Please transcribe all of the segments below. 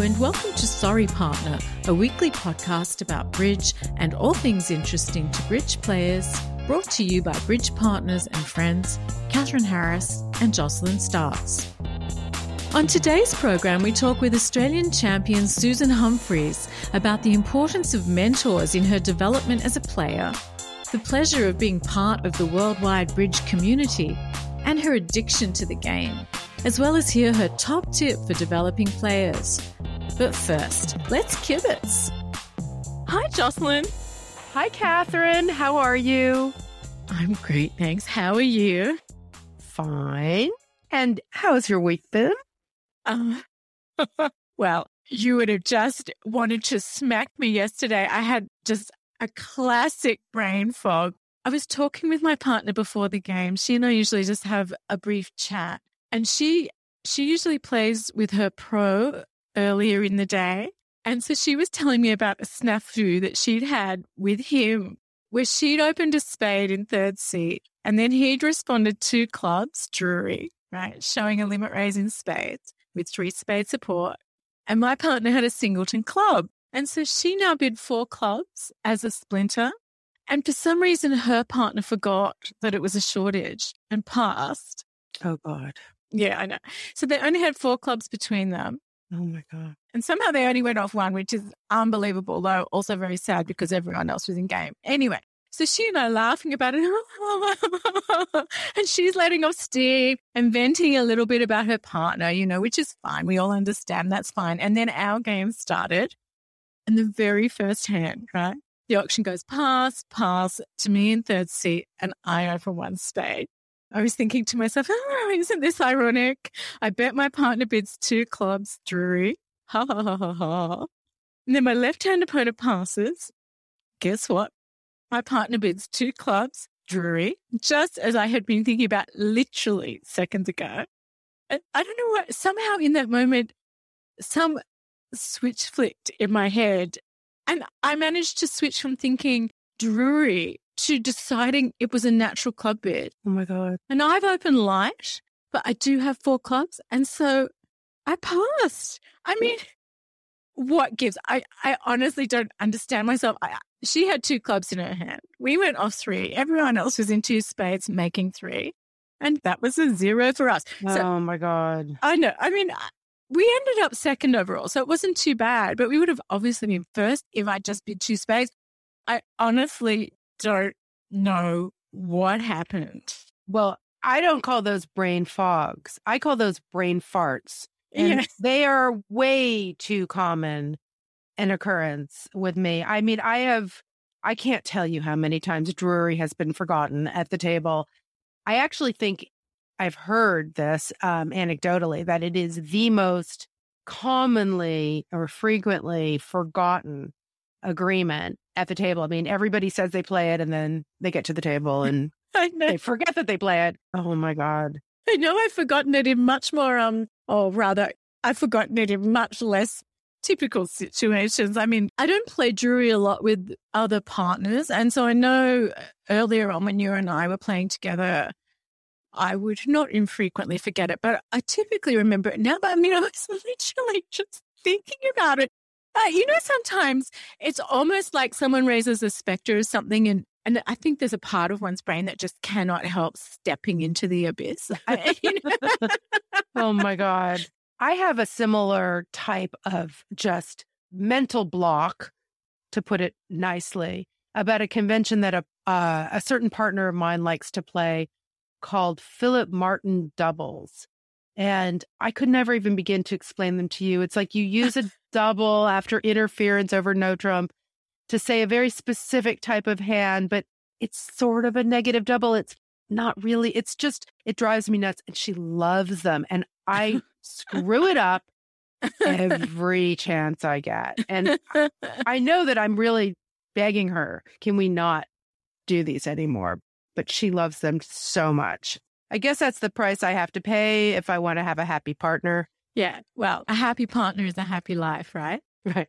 And welcome to Sorry Partner, a weekly podcast about bridge and all things interesting to bridge players, brought to you by bridge partners and friends Catherine Harris and Jocelyn Starks. On today's program, we talk with Australian champion Susan Humphreys about the importance of mentors in her development as a player, the pleasure of being part of the worldwide bridge community, and her addiction to the game as well as hear her top tip for developing players. But first, let's kibitz. Hi, Jocelyn. Hi, Catherine. How are you? I'm great, thanks. How are you? Fine. And how's your week been? Um, well, you would have just wanted to smack me yesterday. I had just a classic brain fog. I was talking with my partner before the game. She and I usually just have a brief chat and she she usually plays with her pro earlier in the day. And so she was telling me about a snafu that she'd had with him where she'd opened a spade in third seat and then he'd responded to clubs, Drury, right, showing a limit raise in spades with three spade support. And my partner had a singleton club. And so she now bid four clubs as a splinter. And for some reason, her partner forgot that it was a shortage and passed. Oh, God. Yeah, I know. So they only had four clubs between them. Oh my God. And somehow they only went off one, which is unbelievable, though also very sad because everyone else was in game. Anyway, so she and I laughing about it. and she's letting off steam and venting a little bit about her partner, you know, which is fine. We all understand that's fine. And then our game started. And the very first hand, right? The auction goes pass, pass to me in third seat, and I open one spade. I was thinking to myself, oh, isn't this ironic? I bet my partner bids two clubs, Drury. Ha ha ha ha ha. And then my left hand opponent passes. Guess what? My partner bids two clubs, Drury, just as I had been thinking about literally seconds ago. I don't know what, somehow in that moment, some switch flicked in my head. And I managed to switch from thinking Drury to deciding it was a natural club bid. Oh my God. And I've opened light, but I do have four clubs. And so I passed. I mean, what gives? I, I honestly don't understand myself. I, she had two clubs in her hand. We went off three. Everyone else was in two spades making three. And that was a zero for us. So, oh my God. I know. I mean, we ended up second overall. So it wasn't too bad, but we would have obviously been first if I just bid two spades. I honestly don't know what happened. Well, I don't call those brain fogs. I call those brain farts. And they are way too common an occurrence with me. I mean, I have I can't tell you how many times Drury has been forgotten at the table. I actually think I've heard this um, anecdotally that it is the most commonly or frequently forgotten agreement at the table. I mean, everybody says they play it and then they get to the table and they forget that they play it. Oh my God. I know I've forgotten it in much more, um, or rather, I've forgotten it in much less typical situations. I mean, I don't play Drury a lot with other partners. And so I know earlier on when you and I were playing together, I would not infrequently forget it, but I typically remember it now. But I mean, I was literally just thinking about it. Uh, you know, sometimes it's almost like someone raises a specter or something, and and I think there's a part of one's brain that just cannot help stepping into the abyss. oh my god, I have a similar type of just mental block, to put it nicely, about a convention that a uh, a certain partner of mine likes to play called Philip Martin doubles. And I could never even begin to explain them to you. It's like you use a double after interference over no trump to say a very specific type of hand, but it's sort of a negative double. It's not really, it's just, it drives me nuts. And she loves them. And I screw it up every chance I get. And I know that I'm really begging her, can we not do these anymore? but she loves them so much. I guess that's the price I have to pay if I want to have a happy partner. Yeah. Well, a happy partner is a happy life, right? Right.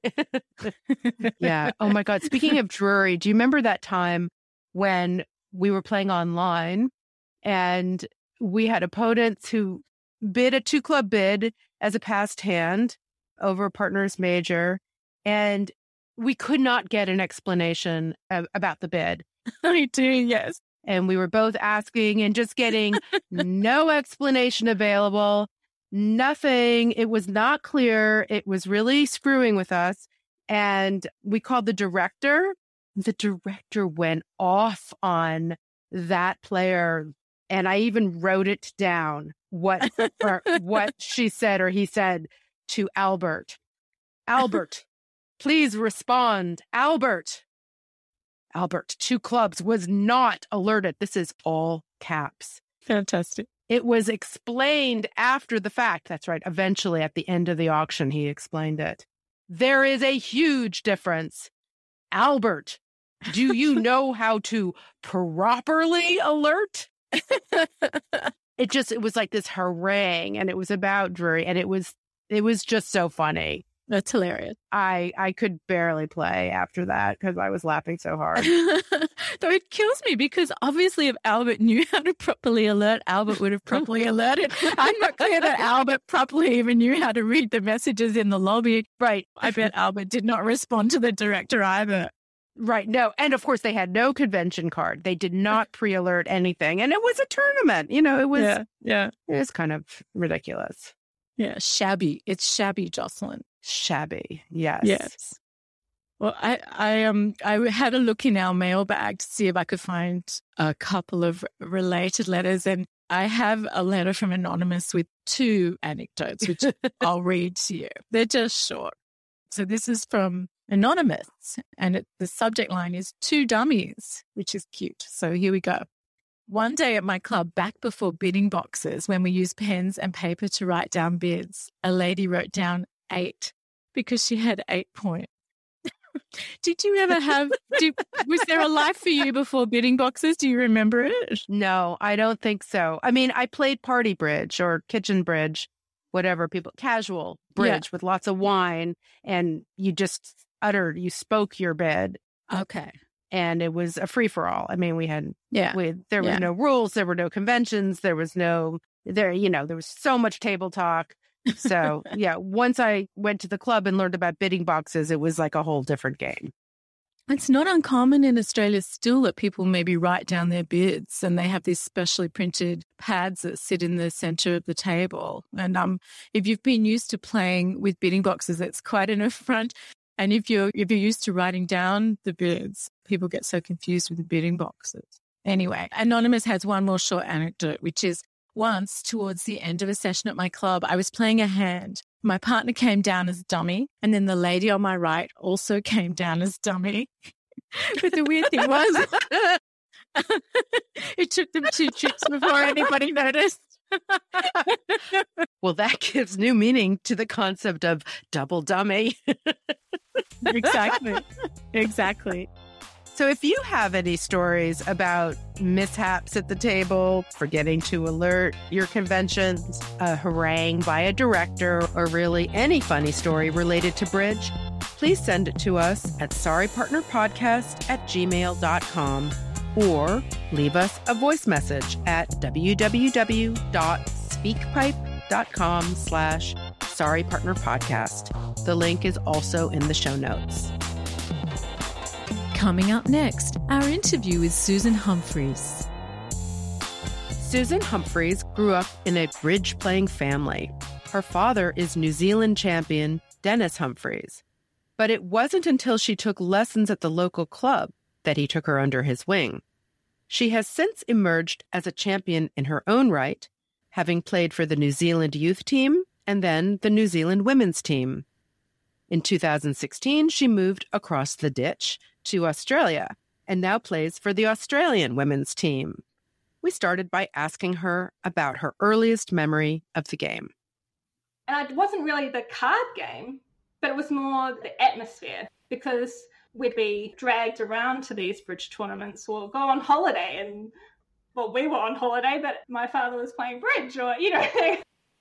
yeah. Oh my God. Speaking of Drury, do you remember that time when we were playing online and we had opponents who bid a two club bid as a passed hand over partners major and we could not get an explanation of, about the bid. I do, yes and we were both asking and just getting no explanation available, nothing. It was not clear. It was really screwing with us. And we called the director. The director went off on that player. And I even wrote it down what what she said or he said to Albert. Albert, please respond. Albert, Albert, two clubs was not alerted. This is all caps. Fantastic. It was explained after the fact. That's right. Eventually, at the end of the auction, he explained it. There is a huge difference. Albert, do you know how to properly alert? it just, it was like this harangue and it was about Drury and it was, it was just so funny. That's hilarious. I I could barely play after that because I was laughing so hard. Though it kills me because obviously if Albert knew how to properly alert, Albert would have properly alerted. I'm not clear that Albert properly even knew how to read the messages in the lobby. Right. I bet Albert did not respond to the director either. Right. No. And of course they had no convention card. They did not pre-alert anything. And it was a tournament. You know, it was yeah, yeah. It was kind of ridiculous. Yeah, shabby. It's shabby, Jocelyn shabby. Yes. Yes. Well, I, I um I had a look in our mailbag to see if I could find a couple of related letters, and I have a letter from Anonymous with two anecdotes, which I'll read to you. They're just short. So this is from Anonymous, and it, the subject line is two dummies, which is cute. So here we go. One day at my club, back before bidding boxes, when we used pens and paper to write down bids, a lady wrote down eight because she had eight points. Did you ever have? Did, was there a life for you before bidding boxes? Do you remember it? No, I don't think so. I mean, I played party bridge or kitchen bridge, whatever people casual bridge yeah. with lots of wine, and you just uttered, you spoke your bid. Okay. And it was a free for all. I mean, we had yeah, we, there were yeah. no rules, there were no conventions, there was no there. You know, there was so much table talk so yeah, once I went to the club and learned about bidding boxes, it was like a whole different game. It's not uncommon in Australia still that people maybe write down their bids and they have these specially printed pads that sit in the center of the table. And um, if you've been used to playing with bidding boxes, it's quite an affront. And if you're if you're used to writing down the bids, people get so confused with the bidding boxes. Anyway, Anonymous has one more short anecdote, which is once, towards the end of a session at my club, I was playing a hand. My partner came down as dummy, and then the lady on my right also came down as dummy. but the weird thing was, it took them two trips before anybody noticed. well, that gives new meaning to the concept of double dummy. exactly. Exactly. So, if you have any stories about mishaps at the table, forgetting to alert your conventions, a harangue by a director, or really any funny story related to bridge, please send it to us at sorrypartnerpodcast at gmail.com or leave us a voice message at www.speakpipe.com slash sorrypartnerpodcast. The link is also in the show notes. Coming up next, our interview with Susan Humphreys. Susan Humphreys grew up in a bridge playing family. Her father is New Zealand champion Dennis Humphreys. But it wasn't until she took lessons at the local club that he took her under his wing. She has since emerged as a champion in her own right, having played for the New Zealand youth team and then the New Zealand women's team. In 2016, she moved across the ditch to Australia and now plays for the Australian women's team. We started by asking her about her earliest memory of the game. And it wasn't really the card game, but it was more the atmosphere because we'd be dragged around to these bridge tournaments or go on holiday and well we were on holiday but my father was playing bridge or you know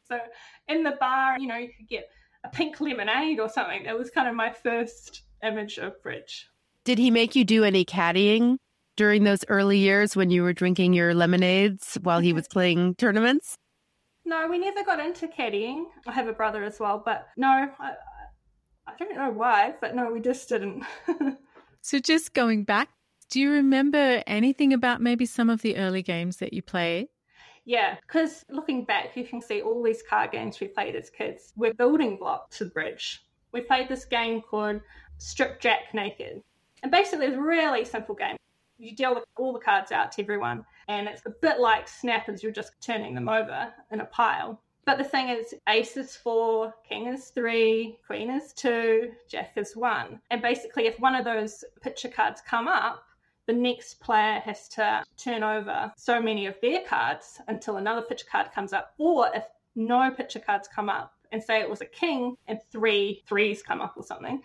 so in the bar you know you could get a pink lemonade or something. That was kind of my first image of bridge did he make you do any caddying during those early years when you were drinking your lemonades while he was mm-hmm. playing tournaments? No we never got into caddying. I have a brother as well but no I, I don't know why, but no, we just didn't. so, just going back, do you remember anything about maybe some of the early games that you played? Yeah, because looking back, you can see all these card games we played as kids were building blocks to the bridge. We played this game called Strip Jack Naked. And basically, it's a really simple game. You deal all the cards out to everyone, and it's a bit like snappers, you're just turning them over in a pile. But the thing is, ace is four, king is three, queen is two, jack is one. And basically, if one of those picture cards come up, the next player has to turn over so many of their cards until another picture card comes up. Or if no picture cards come up, and say it was a king and three threes come up or something,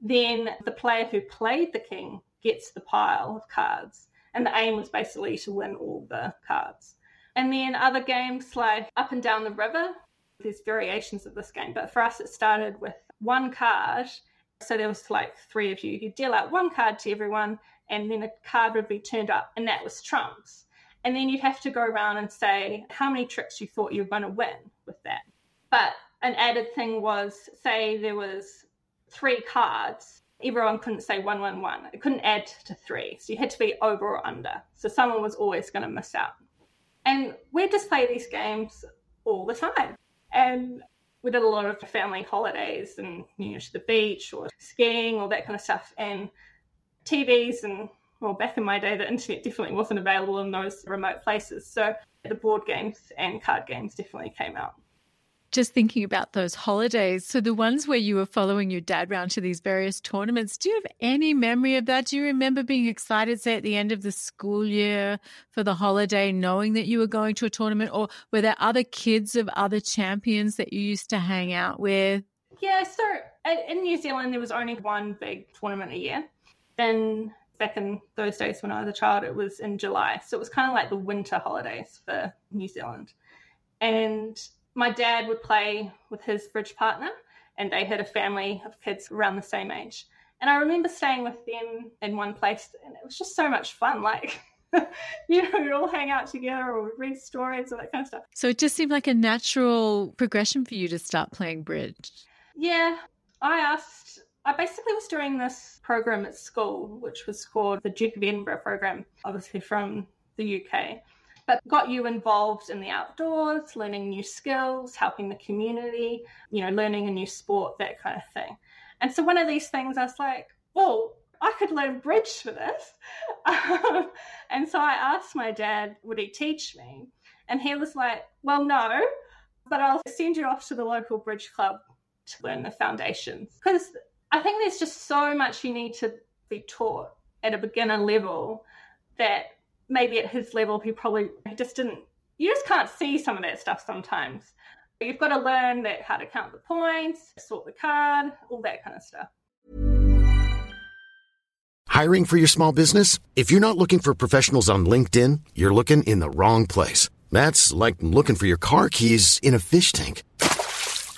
then the player who played the king gets the pile of cards. And the aim was basically to win all the cards. And then other games like Up and Down the River, there's variations of this game, but for us it started with one card. So there was like three of you. You deal out one card to everyone, and then a card would be turned up, and that was trumps. And then you'd have to go around and say how many tricks you thought you were going to win with that. But an added thing was, say there was three cards, everyone couldn't say one, one, one. It couldn't add to three, so you had to be over or under. So someone was always going to miss out. And we just play these games all the time. And we did a lot of family holidays and you know to the beach or skiing all that kind of stuff. And TVs and well, back in my day, the internet definitely wasn't available in those remote places. So the board games and card games definitely came out just thinking about those holidays. So the ones where you were following your dad round to these various tournaments, do you have any memory of that? Do you remember being excited, say, at the end of the school year for the holiday, knowing that you were going to a tournament? Or were there other kids of other champions that you used to hang out with? Yeah, so uh, in New Zealand, there was only one big tournament a year. Then back in those days when I was a child, it was in July. So it was kind of like the winter holidays for New Zealand. And my dad would play with his bridge partner, and they had a family of kids around the same age. And I remember staying with them in one place, and it was just so much fun. Like, you know, we'd all hang out together or read stories or that kind of stuff. So it just seemed like a natural progression for you to start playing bridge. Yeah. I asked, I basically was doing this program at school, which was called the Duke of Edinburgh program, obviously from the UK but got you involved in the outdoors, learning new skills, helping the community, you know, learning a new sport, that kind of thing. And so one of these things, I was like, well, I could learn bridge for this. Um, and so I asked my dad, would he teach me? And he was like, well, no, but I'll send you off to the local bridge club to learn the foundations. Because I think there's just so much you need to be taught at a beginner level that maybe at his level he probably just didn't you just can't see some of that stuff sometimes. You've got to learn that how to count the points sort the card all that kind of stuff. Hiring for your small business? If you're not looking for professionals on linkedin you're looking in the wrong place. That's like looking for your car keys in a fish tank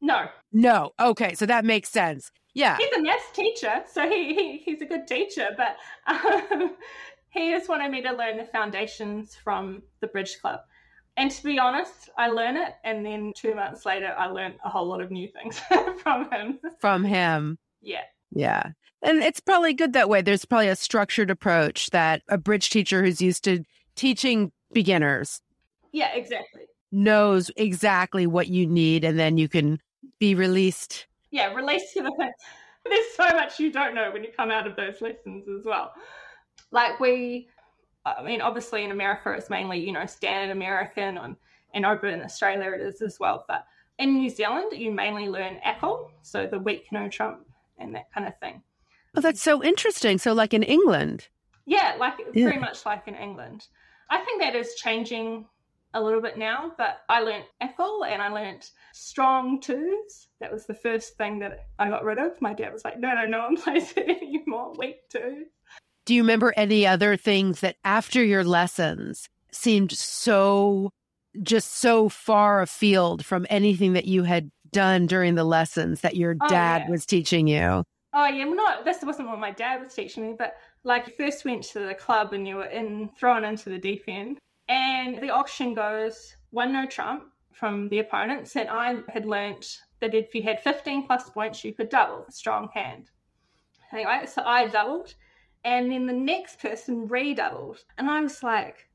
No No. Okay, so that makes sense. Yeah. he's a maths teacher so he, he he's a good teacher but um, he just wanted me to learn the foundations from the bridge club and to be honest i learn it and then two months later i learned a whole lot of new things from him From him. yeah Yeah. And it's probably good that way. There's probably a structured approach that a bridge teacher who's used to teaching beginners yeah exactly knows exactly what you need and then you can be released. yeah release to the there's so much you don't know when you come out of those lessons as well like we i mean obviously in america it's mainly you know standard american and, and over in australia it is as well but in new zealand you mainly learn Acol so the weak no trump and that kind of thing Oh, that's so interesting. So like in England. yeah like Yeah. very much like in england i think that is changing a little bit now but i learned Acol and i learned strong twos that was the first thing that i got rid of my dad was like no no no one plays it anymore weak twos Do you remember any other things that after your lessons seemed so just so far afield from anything that you had done during the lessons that your Oh, dad yeah. was teaching you? Oh yeah, well, not this wasn't what my dad was teaching me, but like you first went to the club and you were in thrown into the deep end, and the auction goes one no trump from the opponents, and I had learnt that if you had 15 plus points, you could double a strong hand. Anyway, so I doubled, and then the next person redoubled, and I was like,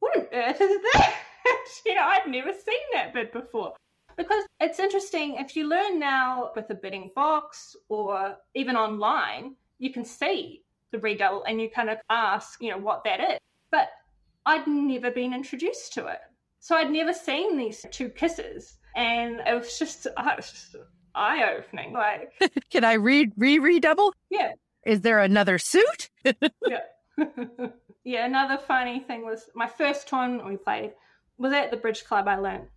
"What on earth is that?" you know, I'd never seen that bid before. Because it's interesting, if you learn now with a bidding box or even online, you can see the redouble and you kind of ask, you know, what that is. But I'd never been introduced to it. So I'd never seen these two kisses. And it was just, uh, it was just eye opening. Like, Can I re re redouble? yeah, Is there another suit? yeah. yeah, another funny thing was my first tournament we played was at the Bridge Club I learned.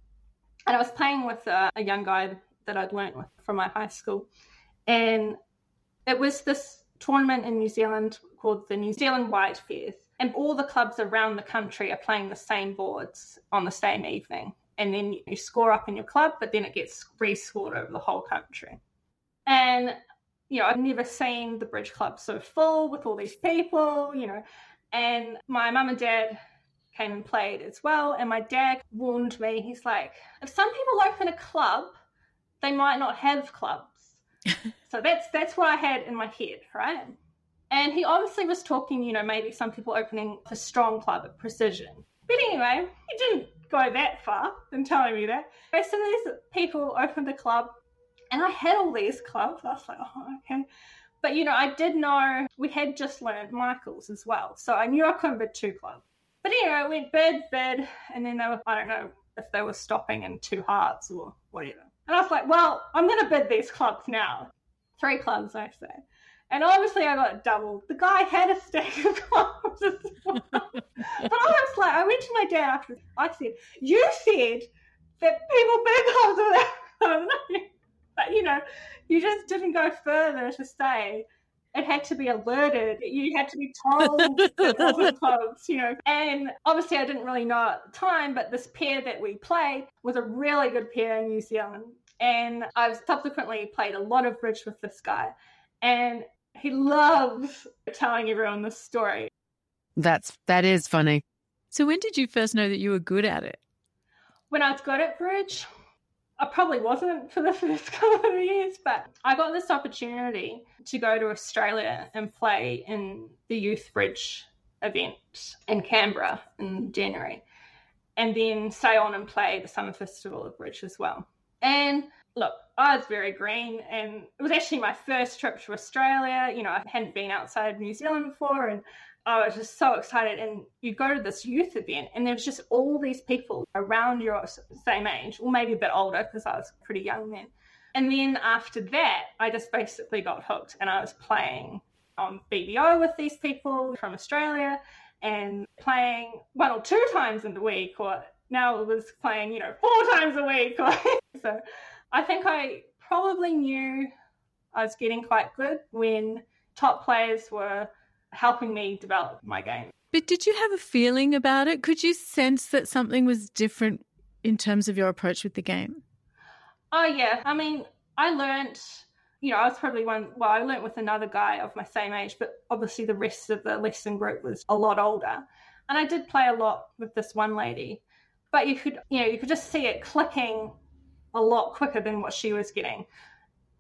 And I was playing with a, a young guy that I'd learnt with from my high school. And it was this tournament in New Zealand called the New Zealand White Fairs. And all the clubs around the country are playing the same boards on the same evening. And then you score up in your club, but then it gets re-scored over the whole country. And you know, I've never seen the bridge club so full with all these people, you know. And my mum and dad came and played as well. And my dad warned me, he's like, if some people open a club, they might not have clubs. so that's that's what I had in my head, right? And he obviously was talking, you know, maybe some people opening a strong club at precision. But anyway, he didn't go that far in telling me that. So these people opened a club and I had all these clubs. I was like, oh, okay. But you know, I did know we had just learned Michaels as well. So I knew I couldn't bid two clubs. But anyway, I went bid, bid, and then they were, I don't know if they were stopping in two hearts or whatever. And I was like, well, I'm going to bid these clubs now. Three clubs, I say. And obviously, I got doubled. The guy had a stack of clubs as well. but I was like, I went to my dad after. I said, "You said that people clubs without." but you know, you just didn't go further to say it had to be alerted. You had to be told that it wasn't clubs, you know. And obviously, I didn't really know at the time, but this pair that we played was a really good pair in New Zealand. And I've subsequently played a lot of bridge with this guy. And he loves telling everyone this story. That's that is funny. So when did you first know that you were good at it? When I was good at bridge, I probably wasn't for the first couple of years, but I got this opportunity to go to Australia and play in the Youth Bridge event in Canberra in January, and then stay on and play the Summer Festival of Bridge as well. And look, I was very green, and it was actually my first trip to Australia. You know, I hadn't been outside New Zealand before, and I was just so excited. And you go to this youth event, and there's just all these people around your same age, or maybe a bit older because I was pretty young then. And then after that, I just basically got hooked, and I was playing on BBO with these people from Australia and playing one or two times in the week, or now it was playing, you know, four times a week. so I think I probably knew I was getting quite good when top players were helping me develop my game. But did you have a feeling about it? Could you sense that something was different in terms of your approach with the game? Oh, yeah. I mean, I learned, you know, I was probably one, well, I learned with another guy of my same age, but obviously the rest of the lesson group was a lot older. And I did play a lot with this one lady, but you could, you know, you could just see it clicking a lot quicker than what she was getting.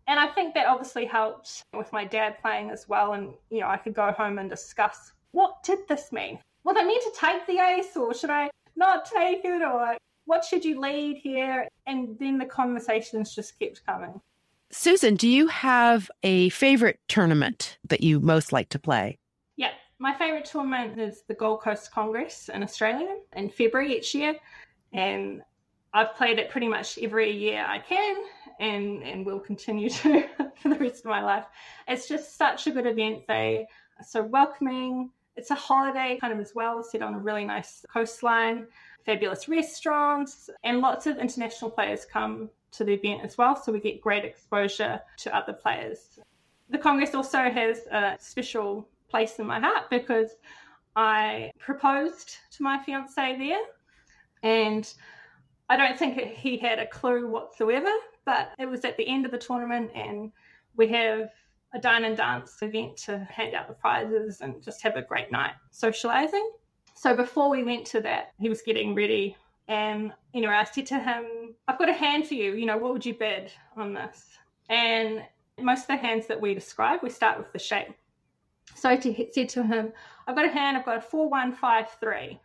And I think that obviously helped with my dad playing as well. And, you know, I could go home and discuss what did this mean? Was I meant to take the ace or should I not take it? Or what should you lead here? And then the conversations just kept coming. Susan, do you have a favorite tournament that you most like to play? Yeah, my favorite tournament is the Gold Coast Congress in Australia in February each year. And I've played it pretty much every year I can and, and will continue to for the rest of my life. It's just such a good event. They are so welcoming. It's a holiday kind of as well, set on a really nice coastline, fabulous restaurants, and lots of international players come to the event as well. So we get great exposure to other players. The Congress also has a special place in my heart because I proposed to my fiance there and I don't think he had a clue whatsoever, but it was at the end of the tournament, and we have a dine and dance event to hand out the prizes and just have a great night socializing. So before we went to that, he was getting ready, and you know, I said to him, "I've got a hand for you. You know, what would you bid on this?" And most of the hands that we describe, we start with the shape. So I said to him, "I've got a hand. I've got a four, one, five, three.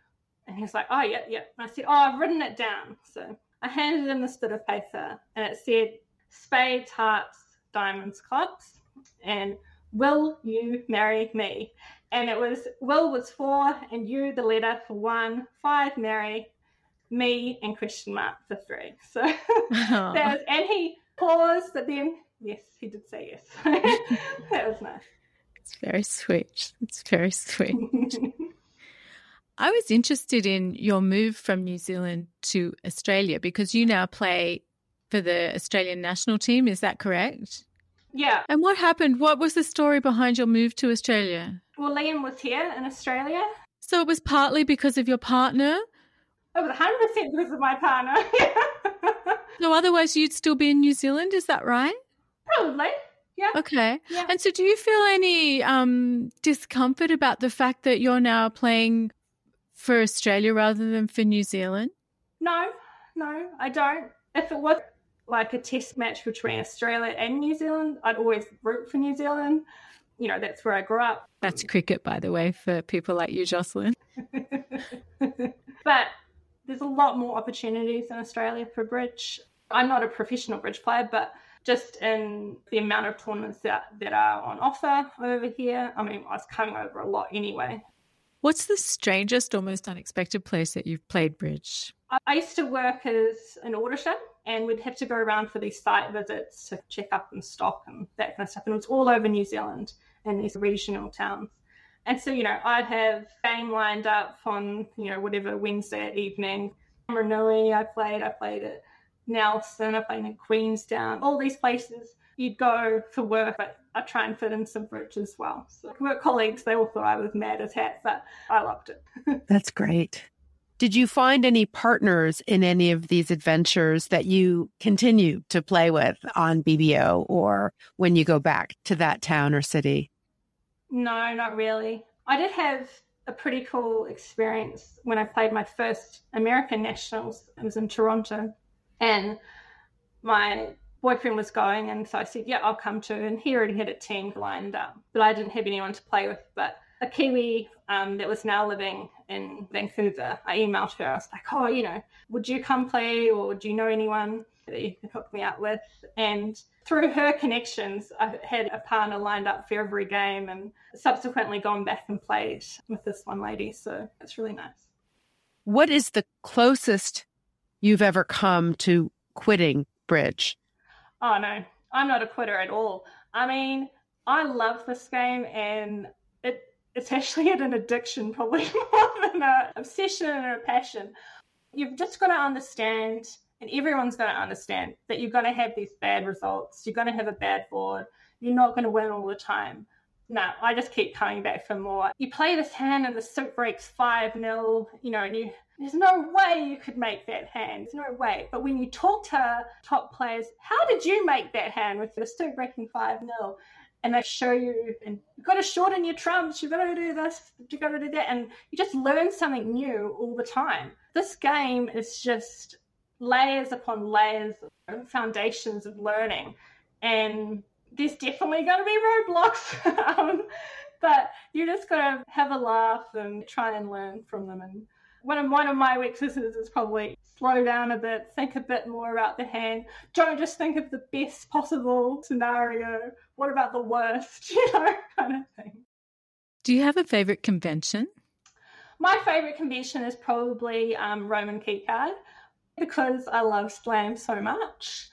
And he was like, oh, yeah, yeah. And I said, oh, I've written it down. So I handed him this bit of paper and it said spades, hearts, diamonds, clubs, and will you marry me? And it was will was four and you the letter for one, five marry, me and question mark for three. So was, and he paused, but then yes, he did say yes. that was nice. It's very sweet. It's very sweet. I was interested in your move from New Zealand to Australia because you now play for the Australian national team. Is that correct? Yeah. And what happened? What was the story behind your move to Australia? Well, Liam was here in Australia. So it was partly because of your partner? It was 100% because of my partner. so otherwise, you'd still be in New Zealand, is that right? Probably. Yeah. Okay. Yeah. And so do you feel any um, discomfort about the fact that you're now playing for Australia rather than for New Zealand? No, no, I don't. If it was like a test match between Australia and New Zealand, I'd always root for New Zealand. You know, that's where I grew up. That's cricket, by the way, for people like you, Jocelyn. but there's a lot more opportunities in Australia for bridge. I'm not a professional bridge player, but just in the amount of tournaments that, that are on offer over here, I mean, I was coming over a lot anyway What's the strangest or most unexpected place that you've played bridge? I used to work as an auditor and we'd have to go around for these site visits to check up and stock and that kind of stuff. And it was all over New Zealand in these regional towns. And so, you know, I'd have game lined up on, you know, whatever Wednesday evening. Ranui, I played, I played at Nelson, I played in Queenstown, all these places you'd go for work, but I try and fit in some bridge as well. So work colleagues, they all thought I was mad as hat, but I loved it. That's great. Did you find any partners in any of these adventures that you continue to play with on BBO or when you go back to that town or city? No, not really. I did have a pretty cool experience when I played my first American Nationals. It was in Toronto. And my boyfriend was going, and so I said, Yeah, I'll come too. And he already had a team lined up, but I didn't have anyone to play with. But a Kiwi um, that was now living in Vancouver, I emailed her. I was like, Oh, you know, would you come play, or do you know anyone that you could hook me up with? And through her connections, I had a partner lined up for every game and subsequently gone back and played with this one lady. So it's really nice. What is the closest you've ever come to quitting bridge? Oh, no, I'm not a quitter at all. I mean, I love this game and it it's actually an addiction, probably more than an obsession or a passion. You've just got to understand and everyone's going to understand that you're going to have these bad results. You're going to have a bad board. You're not going to win all the time. No, I just keep coming back for more. You play this hand and the suit breaks 5 0, you know, and you, there's no way you could make that hand. There's no way. But when you talk to top players, how did you make that hand with suit breaking 5 0? And they show you, and you've got to shorten your trumps, you've got to do this, you've got to do that. And you just learn something new all the time. This game is just layers upon layers of foundations of learning. And there's definitely going to be roadblocks. um, but you just got to have a laugh and try and learn from them. And one of, one of my weaknesses is probably slow down a bit, think a bit more about the hand. Don't just think of the best possible scenario. What about the worst, you know, kind of thing. Do you have a favorite convention? My favorite convention is probably um, Roman Keycard because I love Slam so much.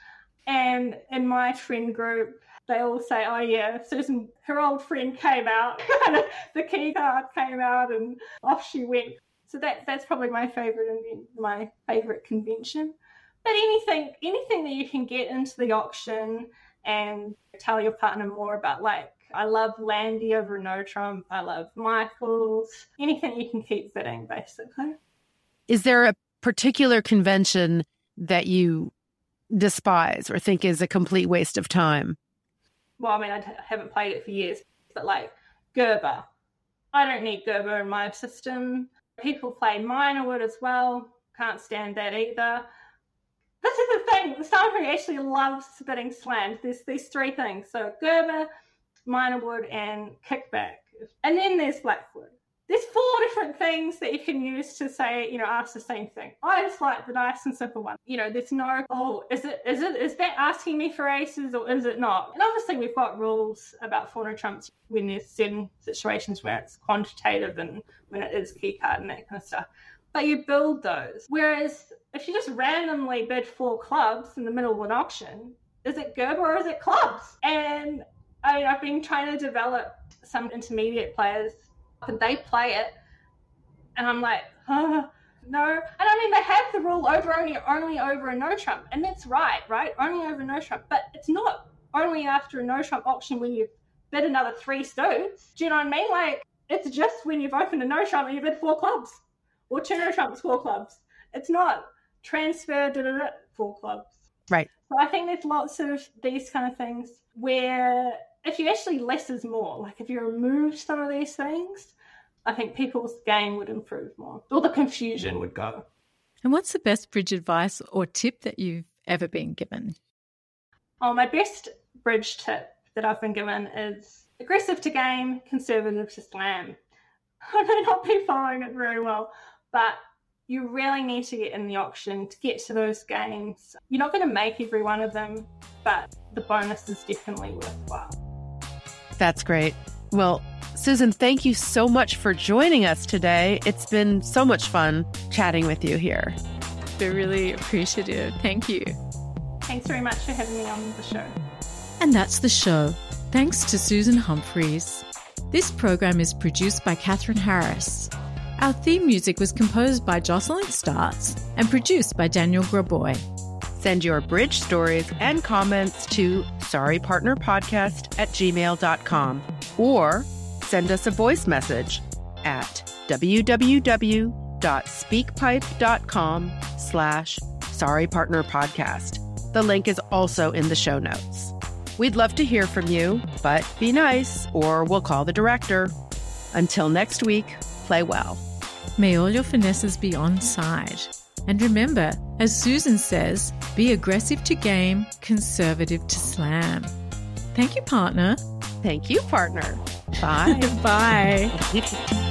And in my friend group, they all say, "Oh yeah, Susan, her old friend came out, the key card came out, and off she went." So that that's probably my favorite my favorite convention. But anything anything that you can get into the auction and tell your partner more about, like I love Landy over No Trump, I love Michaels, anything you can keep fitting, basically. Is there a particular convention that you despise or think is a complete waste of time? Well, I mean, I haven't played it for years, but like Gerber. I don't need Gerber in my system. People play Minorwood as well. Can't stand that either. This is the thing. Someone actually loves spitting slant. There's these three things. So Gerber, Minorwood, and Kickback. And then there's Blackwood there's four different things that you can use to say, you know, ask the same thing. I just like the nice and simple one. You know, there's no, oh, is it, is it, is that asking me for aces or is it not? And obviously we've got rules about four no trumps when there's certain situations where it's quantitative and when it is key card and that kind of stuff. But you build those. Whereas if you just randomly bid four clubs in the middle of an auction, is it Gerber or is it clubs? And I mean, I've been trying to develop some intermediate players and they play it, and I'm like, huh, no. And I mean, they have the rule over only only over a no trump, and that's right, right? Only over no trump, but it's not only after a no trump auction when you bid another three stones. Do you know what I mean? Like, it's just when you've opened a no trump and you bid four clubs, or two no trumps, four clubs. It's not transfer da, da, da, four clubs. Right. So I think there's lots of these kind of things where if you actually less is more, like if you remove some of these things, I think people's game would improve more, or the confusion would go. And what's the best bridge advice or tip that you've ever been given? Oh, my best bridge tip that I've been given is aggressive to game, conservative to slam. I may not be following it very well, but you really need to get in the auction to get to those games. You're not going to make every one of them, but the bonus is definitely worthwhile. That's great. Well, Susan, thank you so much for joining us today. It's been so much fun chatting with you here. We're really appreciative. Thank you. Thanks very much for having me on the show. And that's the show. Thanks to Susan Humphreys. This program is produced by Catherine Harris. Our theme music was composed by Jocelyn Starts and produced by Daniel Graboy. Send your bridge stories and comments to sorrypartnerpodcast at gmail.com or send us a voice message at www.speakpipe.com slash sorrypartnerpodcast. The link is also in the show notes. We'd love to hear from you, but be nice or we'll call the director. Until next week, play well. May all your finesses be on side. And remember, as Susan says, be aggressive to game, conservative to slam. Thank you, partner. Thank you, partner. Bye. Bye.